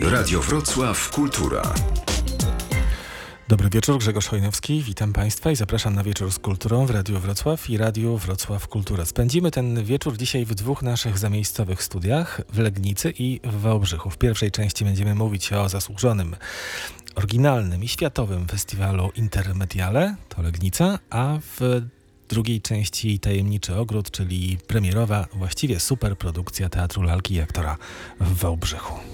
Radio Wrocław Kultura. Dobry wieczór, Grzegorz Chojnowski. Witam Państwa i zapraszam na wieczór z kulturą w Radiu Wrocław i Radiu Wrocław Kultura. Spędzimy ten wieczór dzisiaj w dwóch naszych zamiejscowych studiach, w Legnicy i w Wałbrzychu. W pierwszej części będziemy mówić o zasłużonym, oryginalnym i światowym festiwalu Intermediale, to Legnica, a w drugiej części Tajemniczy Ogród, czyli premierowa, właściwie super produkcja Teatru Lalki i Aktora w Wałbrzychu.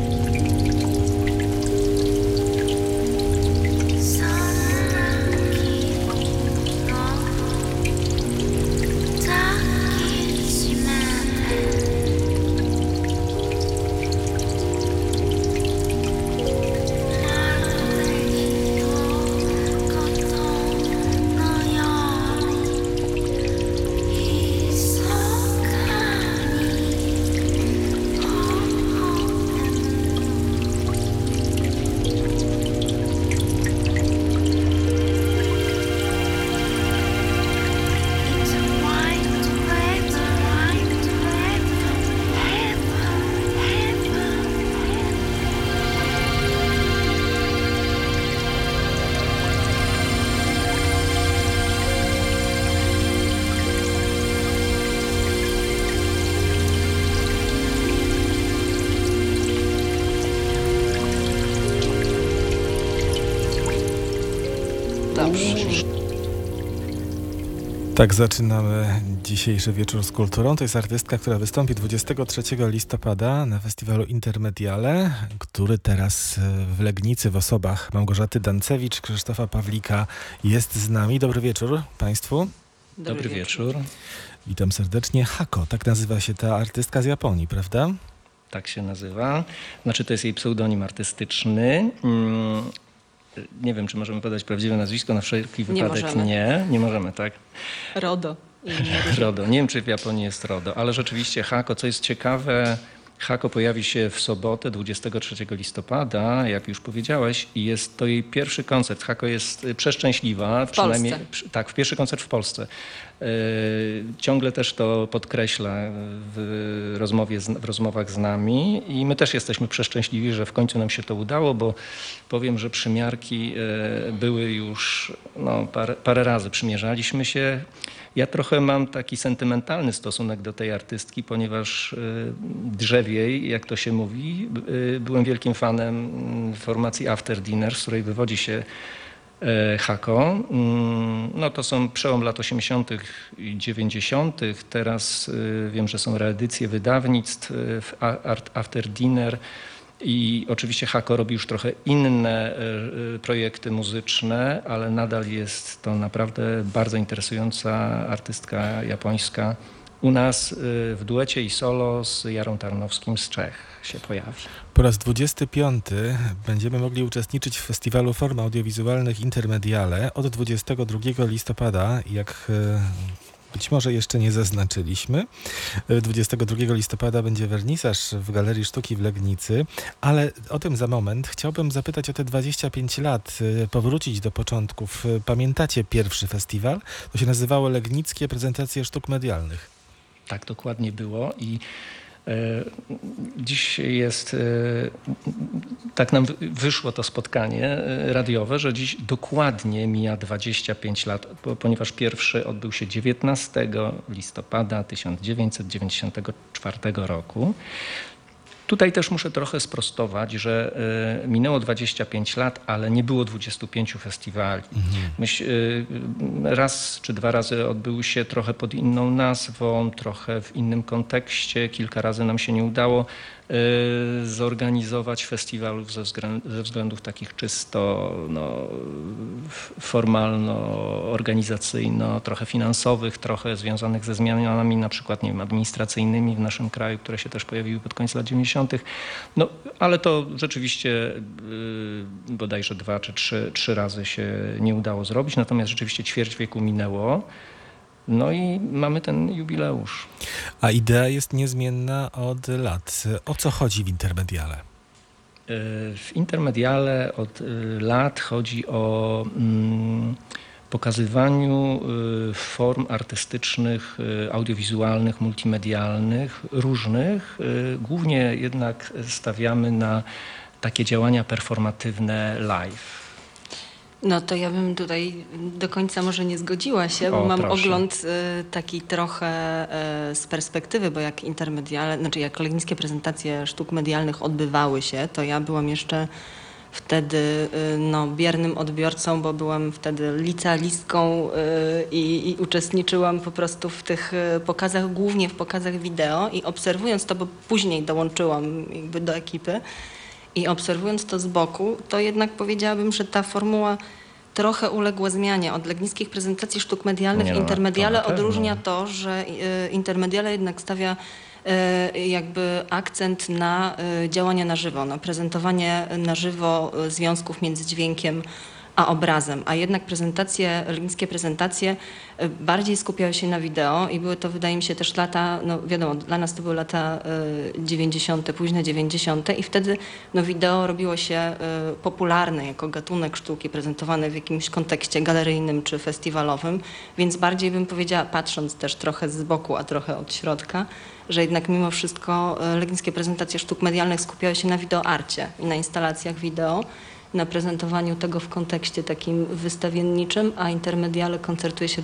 Tak zaczynamy dzisiejszy wieczór z kulturą. To jest artystka, która wystąpi 23 listopada na festiwalu Intermediale, który teraz e, w Legnicy w osobach Małgorzaty Dancewicz, Krzysztofa Pawlika jest z nami. Dobry wieczór Państwu. Dobry, Dobry wieczór. wieczór. Witam serdecznie. Hako, tak nazywa się ta artystka z Japonii, prawda? Tak się nazywa. Znaczy to jest jej pseudonim artystyczny. Nie wiem, czy możemy podać prawdziwe nazwisko, na wszelki wypadek nie. Nie, nie możemy, tak? RODO. RODO. Nie wiem, czy w Japonii jest RODO, ale rzeczywiście Hako, co jest ciekawe, Hako pojawi się w sobotę, 23 listopada, jak już powiedziałeś, i jest to jej pierwszy koncert. Hako jest przeszczęśliwa, w przynajmniej Polsce. tak, pierwszy koncert w Polsce. E, ciągle też to podkreśla w, rozmowie w rozmowach z nami i my też jesteśmy przeszczęśliwi, że w końcu nam się to udało, bo powiem, że przymiarki były już no, parę, parę razy przymierzaliśmy się. Ja trochę mam taki sentymentalny stosunek do tej artystki, ponieważ e, drzewiej, jak to się mówi, byłem wielkim fanem formacji After Dinner, z której wywodzi się E, Hako. Mm, no to są przełom lat 80. i 90. Teraz e, wiem, że są reedycje wydawnictw After Dinner. I oczywiście Hako robi już trochę inne projekty muzyczne, ale nadal jest to naprawdę bardzo interesująca artystka japońska. U nas w duecie i solo z Jarą Tarnowskim z Czech się pojawi. Po raz 25 będziemy mogli uczestniczyć w festiwalu form audiowizualnych Intermediale od 22 listopada, jak e, być może jeszcze nie zaznaczyliśmy. 22 e, listopada będzie wernisaż w Galerii Sztuki w Legnicy, ale o tym za moment. Chciałbym zapytać o te 25 lat, e, powrócić do początków. Pamiętacie pierwszy festiwal? To się nazywało Legnickie Prezentacje Sztuk Medialnych. Tak dokładnie było i E, dziś jest, e, tak nam wyszło to spotkanie e, radiowe, że dziś dokładnie mija 25 lat, ponieważ pierwszy odbył się 19 listopada 1994 roku. Tutaj też muszę trochę sprostować, że e, minęło 25 lat, ale nie było 25 festiwali. Mhm. Myśl, e, raz czy dwa razy odbyły się trochę pod inną nazwą, trochę w innym kontekście. Kilka razy nam się nie udało. Y, zorganizować festiwalów ze, ze względów takich czysto no, formalno-organizacyjno, trochę finansowych, trochę związanych ze zmianami na przykład nie wiem, administracyjnymi w naszym kraju, które się też pojawiły pod koniec lat 90. No, ale to rzeczywiście yy, bodajże dwa czy trzy, trzy razy się nie udało zrobić, natomiast rzeczywiście ćwierć wieku minęło. No i mamy ten jubileusz. A idea jest niezmienna od lat. O co chodzi w intermediale? E, w intermediale od e, lat chodzi o mm, pokazywaniu y, form artystycznych, audiowizualnych, multimedialnych, różnych. Głównie jednak stawiamy na takie działania performatywne live. No to ja bym tutaj do końca może nie zgodziła się, bo O, mam proszę. ogląd y, taki trochę y, z perspektywy, bo jak intermedialne, znaczy jak legnickie prezentacje sztuk medialnych odbywały się, to ja byłam jeszcze wtedy y, no, biernym odbiorcą, bo byłam wtedy licealistką y, i, i uczestniczyłam po prostu w tych y, pokazach, głównie w pokazach wideo i obserwując to, bo później dołączyłam jakby do ekipy, i obserwując to z boku, to jednak powiedziałabym, że ta formuła trochę uległa zmianie. Od legnickich prezentacji sztuk medialnych no, intermediale to odróżnia to, że y, intermediale jednak stawia y, jakby akcent na y, działania na żywo, na prezentowanie na żywo związków między dźwiękiem a obrazem, a jednak prezentacje, legnickie prezentacje y, bardziej skupiały się na wideo i były to wydaje mi się też lata, no wiadomo, dla nas to były lata y, 90., późne 90. i wtedy no, wideo robiło się y, popularne jako gatunek sztuki prezentowany w jakimś kontekście galeryjnym czy festiwalowym, więc bardziej bym powiedziała, patrząc też trochę z boku, a trochę od środka, że jednak mimo wszystko y, legnickie prezentacje sztuk medialnych skupiały się na wideoarcie i na instalacjach wideo, na prezentowaniu tego w kontekście takim wystawienniczym, a intermediale koncentruje się,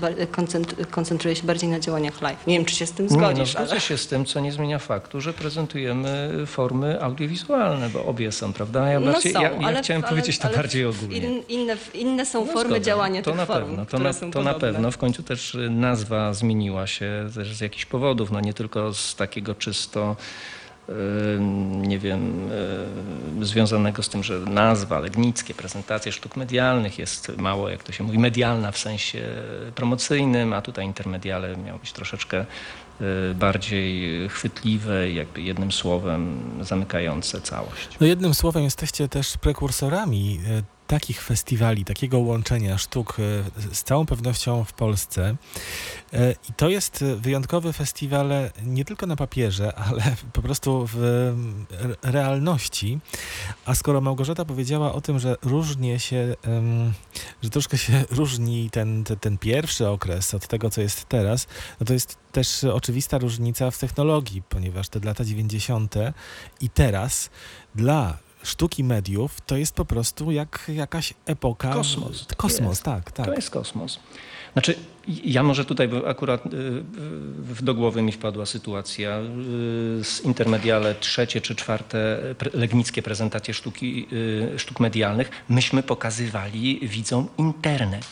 koncentruje się bardziej na działaniach live. Nie wiem, czy się z tym Nie, no, zgodzisz, zgodzę ale... się z tym, co nie zmienia faktu, że prezentujemy formy audiowizualne, bo obie są, prawda? Ja, bardziej, no są, ja, ja ale, chciałem ale, powiedzieć to bardziej ogólnie. In, inne, inne są No, formy zgoda. działania to tych na form, pewno, to, na, to na pewno. W końcu też y, nazwa zmieniła się też z jakichś powodów, no nie tylko z takiego czysto nie wiem, y, związanego z tym, że nazwa legnickie, prezentacje sztuk medialnych jest mało, jak to się mówi, medialna w sensie promocyjnym, a tutaj intermediale miało być troszeczkę y, bardziej chwytliwe jakby jednym słowem zamykające całość. No jednym słowem jesteście też prekursorami e, takich festiwali, takiego łączenia sztuk e, z całą pewnością w Polsce. E, I to jest wyjątkowy festiwal e, nie tylko na papierze, ale po prostu w re- realności. A skoro Małgorzata powiedziała o tym, że różnie się, że troszkę się różni ten, ten pierwszy okres od tego, co jest teraz, no to jest też oczywista różnica w technologii, ponieważ te lata 90. i teraz dla sztuki mediów to jest po prostu jak jakaś epoka. Kosmos. Kosmos, Jest. tak, tak. To jest kosmos. Znaczy, ja może tutaj, akurat y, w- do głowy mi wpadła sytuacja y, z intermediale trzecie czy czwarte legnickie prezentacje sztuki, y, sztuk medialnych. Myśmy pokazywali widzom internet.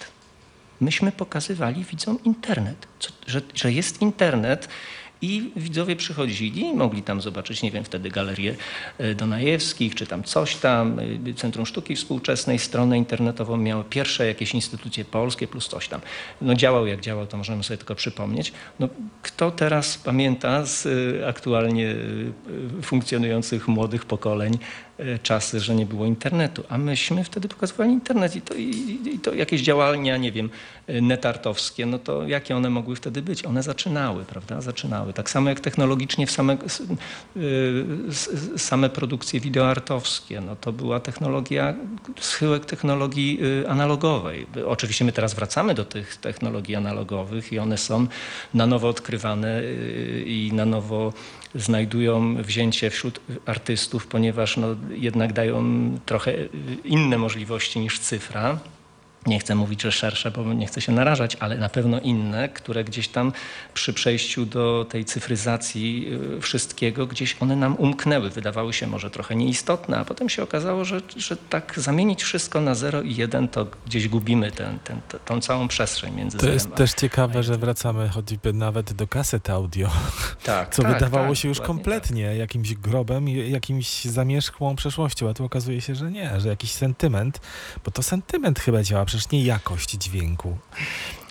Myśmy pokazywali widzom internet, że, że jest internet i widzowie przychodzili, mogli tam zobaczyć, nie wiem, wtedy galerię e, Donajewskich, czy tam coś tam, e, Centrum Sztuki Współczesnej, stronę internetową miały pierwsze jakieś instytucje polskie plus coś tam. No działał jak działał, to możemy sobie tylko przypomnieć. No, kto teraz pamięta z e, aktualnie funkcjonujących młodych pokoleń czasy, że nie było internetu, a myśmy wtedy pokazywali internet i to, i, i to jakieś działania, nie wiem, e, netartowskie, no to jakie one mogły wtedy być? One zaczynały, prawda? Zaczynały. Tak samo jak technologicznie w same, same produkcje wideoartowskie, no to była technologia, schyłek technologii y, analogowej. Oczywiście my teraz wracamy do tych technologii analogowych i one są na nowo odkrywane y, i na nowo znajdują wzięcie wśród artystów, ponieważ no, jednak dają trochę inne możliwości niż cyfra. Nie chcę mówić, że szersze, bo nie chcę się narażać, ale na pewno inne, które gdzieś tam przy przejściu do tej cyfryzacji y, wszystkiego, gdzieś one nam umknęły. Wydawały się może trochę nieistotne, a potem się okazało, że, że tak zamienić wszystko na 0 i 1, to gdzieś gubimy ten, ten, tą całą przestrzeń między To jest a- też ciekawe, że wracamy choćby nawet do kaset audio, tak, co tak, wydawało tak, się już kompletnie jakimś grobem jakimś zamierzchłą przeszłością, a tu okazuje się, że nie, że jakiś sentyment, bo to sentyment chyba działa, przecież nie jakość dźwięku.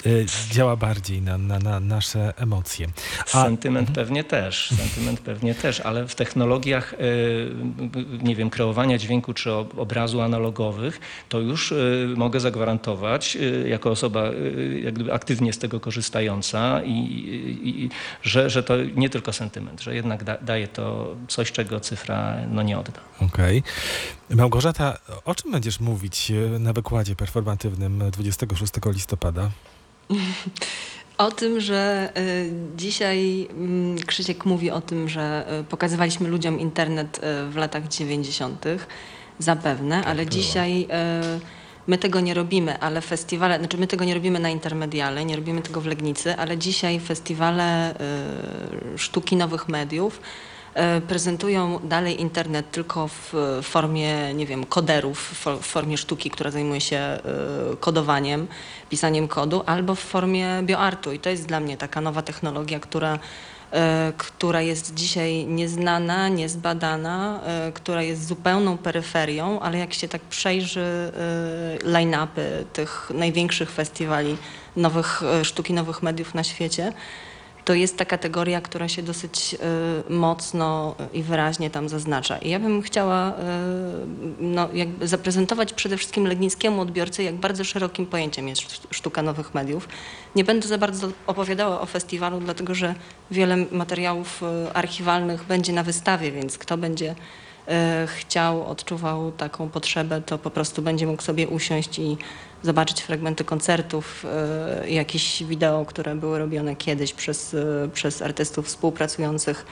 Y, działa bardziej na, na, na nasze emocje. A- Sentyment pewnie też, sentyment pewnie też, ale w technologiach, y, nie wiem, kreowania dźwięku czy ob- obrazu analogowych, to już y, mogę zagwarantować, jako osoba jak aktywnie z tego korzystająca, i, i, że, że to nie tylko sentyment, że jednak da, daje to coś, czego cyfra no, nie odda. Okej. Małgorzata, o czym będziesz mówić na wykładzie performatywnym 26 listopada? O tym, że y, dzisiaj mm, Krzysiek mówi o tym, że y, pokazywaliśmy ludziom internet y, w latach 90. Zapewne, ale było. dzisiaj my tego nie robimy, ale festiwale, znaczy my tego nie robimy na Intermediale, nie robimy tego w Legnicy, ale dzisiaj festiwale sztuki nowych mediów prezentują dalej internet tylko w y, formie, nie wiem, koderów, w fo- w formie sztuki, która zajmuje się y, kodowaniem, pisaniem kodu, albo w formie bioartu. I to jest dla mnie taka nowa technologia, która, e, która jest dzisiaj nieznana, niezbadana, e, która jest zupełną peryferią, ale jak się tak przejrzy e, line-upy tych największych festiwali nowych, e, sztuki nowych mediów na świecie, to jest ta kategoria, która się dosyć e, mocno i wyraźnie tam zaznacza. I ja bym chciała e, no, jakby zaprezentować przede wszystkim legnickiemu odbiorcy, jak bardzo szerokim pojęciem jest szt- sztuka nowych mediów. Nie będę za bardzo opowiadała o festiwalu, dlatego że wiele materiałów e, archiwalnych będzie na wystawie, więc kto będzie chciał, odczuwał taką potrzebę, to po prostu będzie mógł sobie usiąść i zobaczyć fragmenty koncertów, e, jakieś wideo, które były robione kiedyś przez, e, przez artystów współpracujących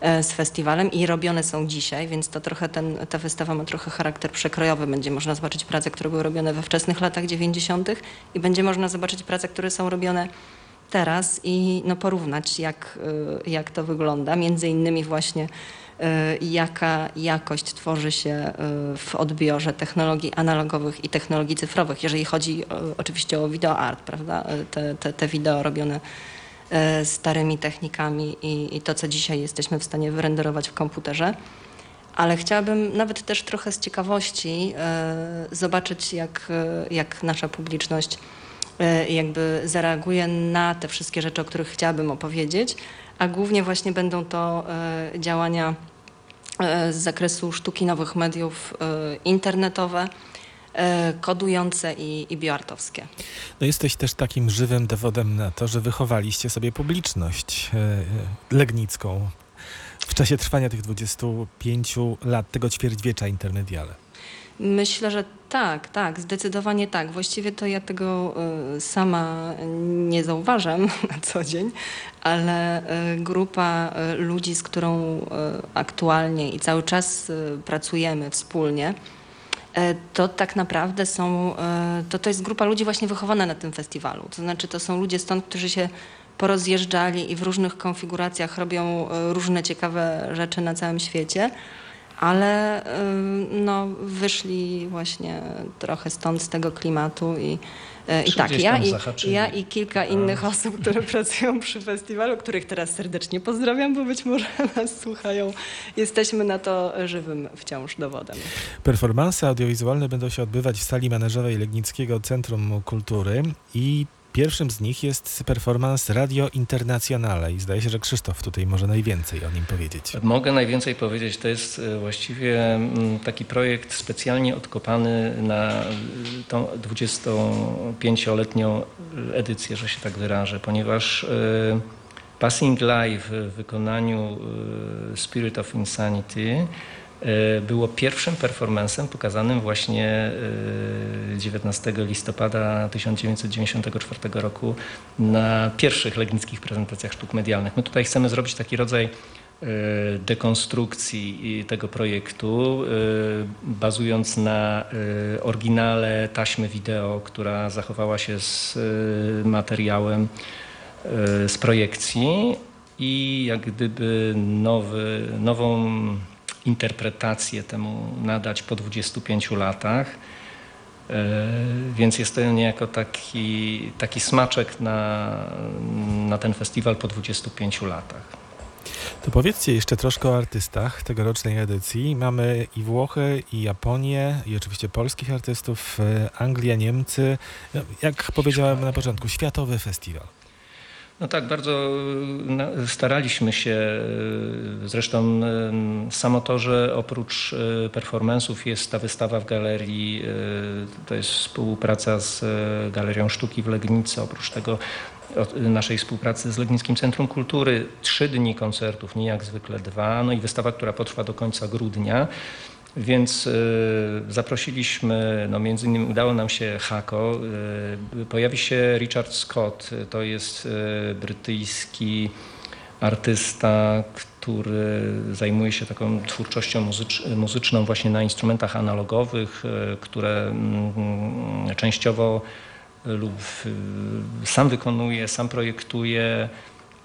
e, z festiwalem i robione są dzisiaj, więc to trochę ten, ta wystawa ma trochę charakter przekrojowy. Będzie można zobaczyć prace, które były robione we wczesnych latach 90. i będzie można zobaczyć prace, które są robione teraz i no, porównać, jak, jak to wygląda. Między innymi właśnie y, jaka jakość tworzy się y, w odbiorze technologii analogowych i technologii cyfrowych, jeżeli chodzi y, oczywiście o videoart, prawda? Te, te, te wideo robione starymi technikami i, i to, co dzisiaj jesteśmy w stanie wyrenderować w komputerze. Ale chciałabym nawet też trochę z ciekawości zobaczyć, jak, jak nasza publiczność jakby zareaguje na te wszystkie rzeczy, o których chciałabym opowiedzieć, a głównie właśnie będą to e, działania e, z zakresu sztuki nowych mediów e, internetowe, kodujące i, i bioartowskie. No jesteś też takim żywym dowodem na to, że wychowaliście sobie publiczność legnicką w czasie trwania tych 25 lat, tego ćwierćwiecza intermediale. Myślę, że tak, tak, zdecydowanie tak. Właściwie to ja tego y, sama nie zauważam na co dzień, ale y, grupa y, ludzi, z którą aktualnie i cały czas pracujemy wspólnie, to tak naprawdę są, to, to jest grupa ludzi właśnie wychowana na tym festiwalu. To znaczy to są ludzie stąd, którzy się porozjeżdżali i w różnych konfiguracjach robią różne ciekawe rzeczy na całym świecie ale no, wyszli właśnie trochę stąd z tego klimatu i, y, i tak, ja i, ja i kilka innych osób, które pracują przy festiwalu, których teraz serdecznie pozdrawiam, bo być może nas słuchają, jesteśmy na to żywym wciąż dowodem. Performanse audiowizualne będą się odbywać w sali maneżowej Legnickiego Centrum Kultury i pierwszym z nich jest performance Radio Internazionale i zdaje się, że Krzysztof tutaj może najwięcej o nim powiedzieć. Mogę najwięcej powiedzieć, to jest e, właściwie mm, taki projekt specjalnie odkopany na e, tą 25-letnią edycję, że się tak wyrażę, ponieważ e, Passing Live w wykonaniu Spirit of Insanity było pierwszym performancem pokazanym właśnie e, 19 listopada 1994 roku na pierwszych legnickich prezentacjach sztuk medialnych. My tutaj chcemy zrobić taki rodzaj e, dekonstrukcji tego projektu, e, bazując na e, oryginale taśmy wideo, która zachowała się z e, materiałem e, z projekcji i jak gdyby nowy, nową interpretację temu nadać po 25 latach. E, Więc jest to niejako taki, taki smaczek na, na ten festiwal po 25 latach. To powiedzcie jeszcze troszkę o artystach tegorocznej edycji. Mamy i Włochy, i Japonię, i oczywiście polskich artystów, e, Anglia, Niemcy. No, Jak powiedziałem na początku, światowy festiwal. No tak, bardzo na- staraliśmy się. e, Zresztą em, samo to, że oprócz performance'ów jest ta wystawa w galerii, to jest współpraca z Galerią Sztuki w Legnicy. Oprócz tego naszej współpracy z Legnickim Centrum Kultury trzy dni koncertów, nie jak zwykle dwa, no i wystawa, która potrwa do końca grudnia. Więc y, zaprosiliśmy, no między innymi udało nam się Hako, y, pojawi się Richard Scott, to jest y, brytyjski artysta, który zajmuje się taką twórczością muzycz, muzyczną właśnie na instrumentach analogowych, które mm, częściowo lub sam wykonuje, sam projektuje,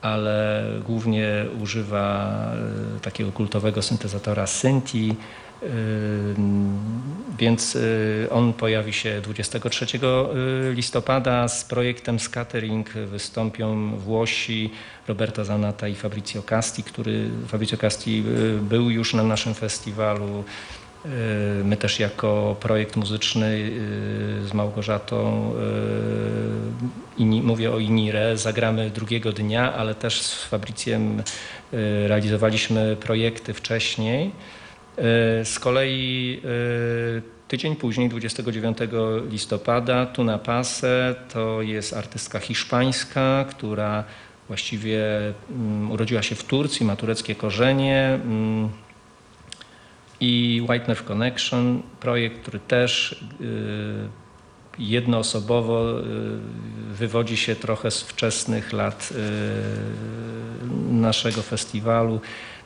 ale głównie używa takiego kultowego syntezatora Synthi. Więc y, on pojawi się 23 y, listopada z projektem Scattering. Wystąpią Włosi Roberta Zanata i Fabrizio Casti, który Fabrizio Casti y, był już na naszym festiwalu. My też jako projekt muzyczny z Małgorzatą, mówię o Inire, zagramy drugiego dnia, ale też z Fabrycjem y, realizowaliśmy projekty wcześniej. Y, Z kolei y, tydzień później, 29 listopada, Tuna Pase to jest artystka hiszpańska, która właściwie mm, urodziła się w Turcji, ma tureckie korzenie. mm, i White Nerve Connection, projekt, który też y, jednoosobowo wywodzi się trochę z wczesnych lat naszego festiwalu.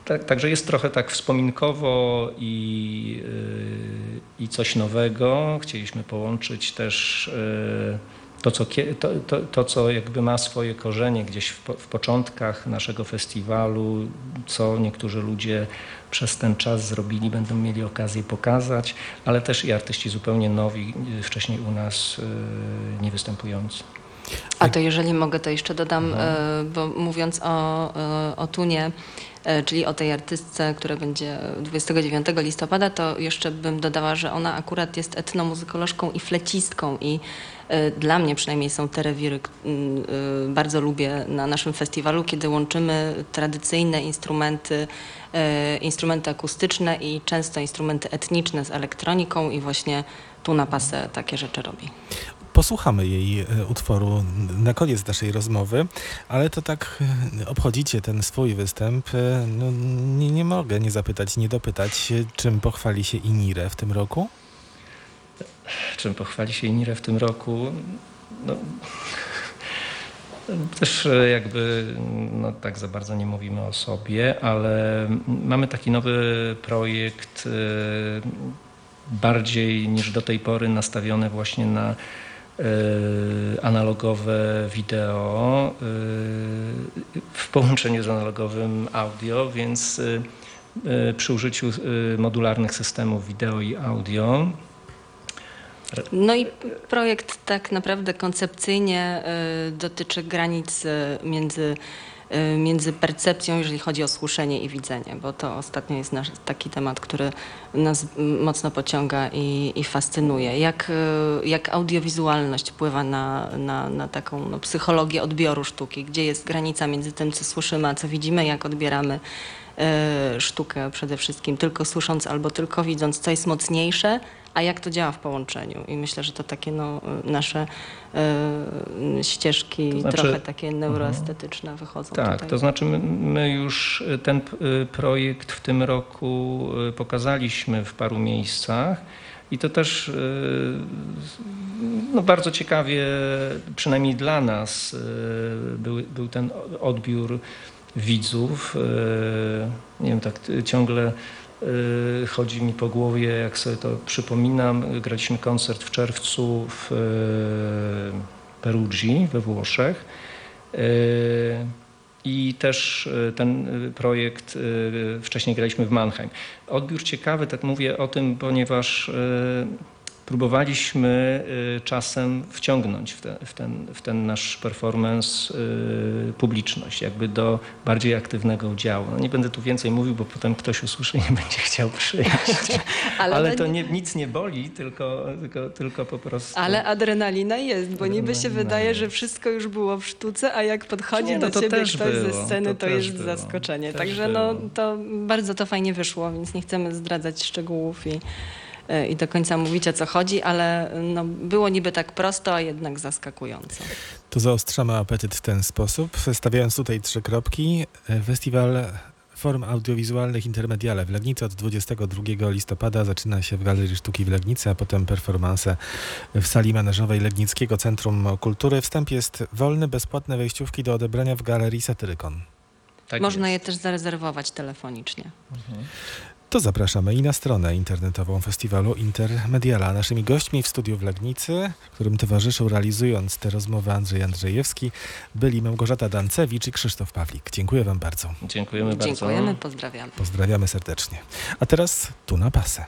Tak, także jest trochę tak wspominkowo i, y, i coś nowego. Chcieliśmy połączyć też y, to co, to, to, to, co jakby ma swoje korzenie gdzieś w, po, w początkach naszego festiwalu, co niektórzy ludzie przez ten czas zrobili, będą mieli okazję pokazać, ale też i artyści zupełnie nowi, y, wcześniej u nas nie występujący. A to jeżeli mogę, to jeszcze dodam, e, bo mówiąc o, o Tunie, czyli o tej artystce, która będzie 29 listopada, to jeszcze bym dodała, że ona akurat jest etnomuzykolożką i flecistką i e, dla mnie przynajmniej są te rewiry, e, bardzo lubię na naszym festiwalu, kiedy łączymy tradycyjne instrumenty, e, instrumenty akustyczne i często instrumenty etniczne z elektroniką i właśnie tu na pasę takie rzeczy robi. Posłuchamy jej e, utworu na koniec naszej rozmowy, ale to tak e, obchodzicie ten swój występ. e, No, nie, nie mogę nie zapytać, nie dopytać, czym pochwali się Inire w tym roku? Czym pochwali się Inire w tym roku? No, też jakby no, tak za bardzo nie mówimy o sobie, ale mamy taki nowy projekt bardziej niż do tej pory nastawiony właśnie na analogowe wideo e, w połączeniu z analogowym audio, więc e, e, przy użyciu e, modularnych systemów wideo i audio. No i projekt tak naprawdę koncepcyjnie dotyczy granic między, między percepcją, jeżeli chodzi o słyszenie i widzenie, bo to ostatnio jest nasz taki temat, który nas mocno pociąga i, i fascynuje. Jak, y, jak audiowizualność wpływa na, na, na taką no, psychologię odbioru sztuki, gdzie jest granica między tym, co słyszymy, a co widzimy, jak odbieramy y, sztukę przede wszystkim tylko słysząc albo tylko widząc, co jest mocniejsze, a jak to działa w połączeniu. I myślę, że to takie no, y, nasze y, ścieżki To znaczy- trochę takie neuroestetyczne wychodzą Tak, tutaj. to znaczy my, my już ten projekt w tym roku pokazaliśmy w paru miejscach i to też no bardzo ciekawie, przynajmniej dla nas, był, był ten odbiór widzów. Y, Nie wiem, tak ciągle y, chodzi mi po głowie, jak sobie to przypominam. Graliśmy koncert w czerwcu w y, Perugii we Włoszech. I też ten projekt wcześniej graliśmy w Mannheim. Odbiór ciekawy, tak mówię o tym, ponieważ próbowaliśmy y, czasem wciągnąć w, te, w, ten, w ten nasz performance y, publiczność, jakby do bardziej aktywnego udziału. No nie będę tu więcej mówił, bo potem ktoś usłyszy i nie będzie chciał przyjść. Ale Ale, to nie- nic nie boli, tylko, tylko, tylko po prostu... Ale adrenalina jest, bo niby się Adrenalina wydaje, że wszystko już było w sztuce, a jak podchodzi Nie, no do ciebie ktoś było, ze sceny, to to, jest było, zaskoczenie. Także no, to bardzo to fajnie wyszło, więc nie chcemy zdradzać szczegółów i, i do końca mówić o co chodzi, ale no, było niby tak prosto, a jednak zaskakująco. To zaostrzamy apetyt w ten sposób, stawiając tutaj trzy kropki. E, Festiwal Form Audiowizualnych Intermediale w Legnicy od 22 listopada zaczyna się w Galerii Sztuki w Legnicy, a potem performance w sali menażowej Legnickiego Centrum Kultury. Wstęp jest wolny, bezpłatne wejściówki do odebrania w Galerii Satyrykon. Tak Można jest. je też zarezerwować telefonicznie to zapraszamy i na stronę internetową festiwalu Intermediala. Naszymi gośćmi w studiu w Legnicy, którym towarzyszył realizując te rozmowę Andrzej Andrzejewski, byli Małgorzata Dancewicz i Krzysztof Pawlik. Dziękuję Wam bardzo. Dziękujemy bardzo. Dziękujemy, pozdrawiamy. Pozdrawiamy serdecznie. A teraz tu na pasę.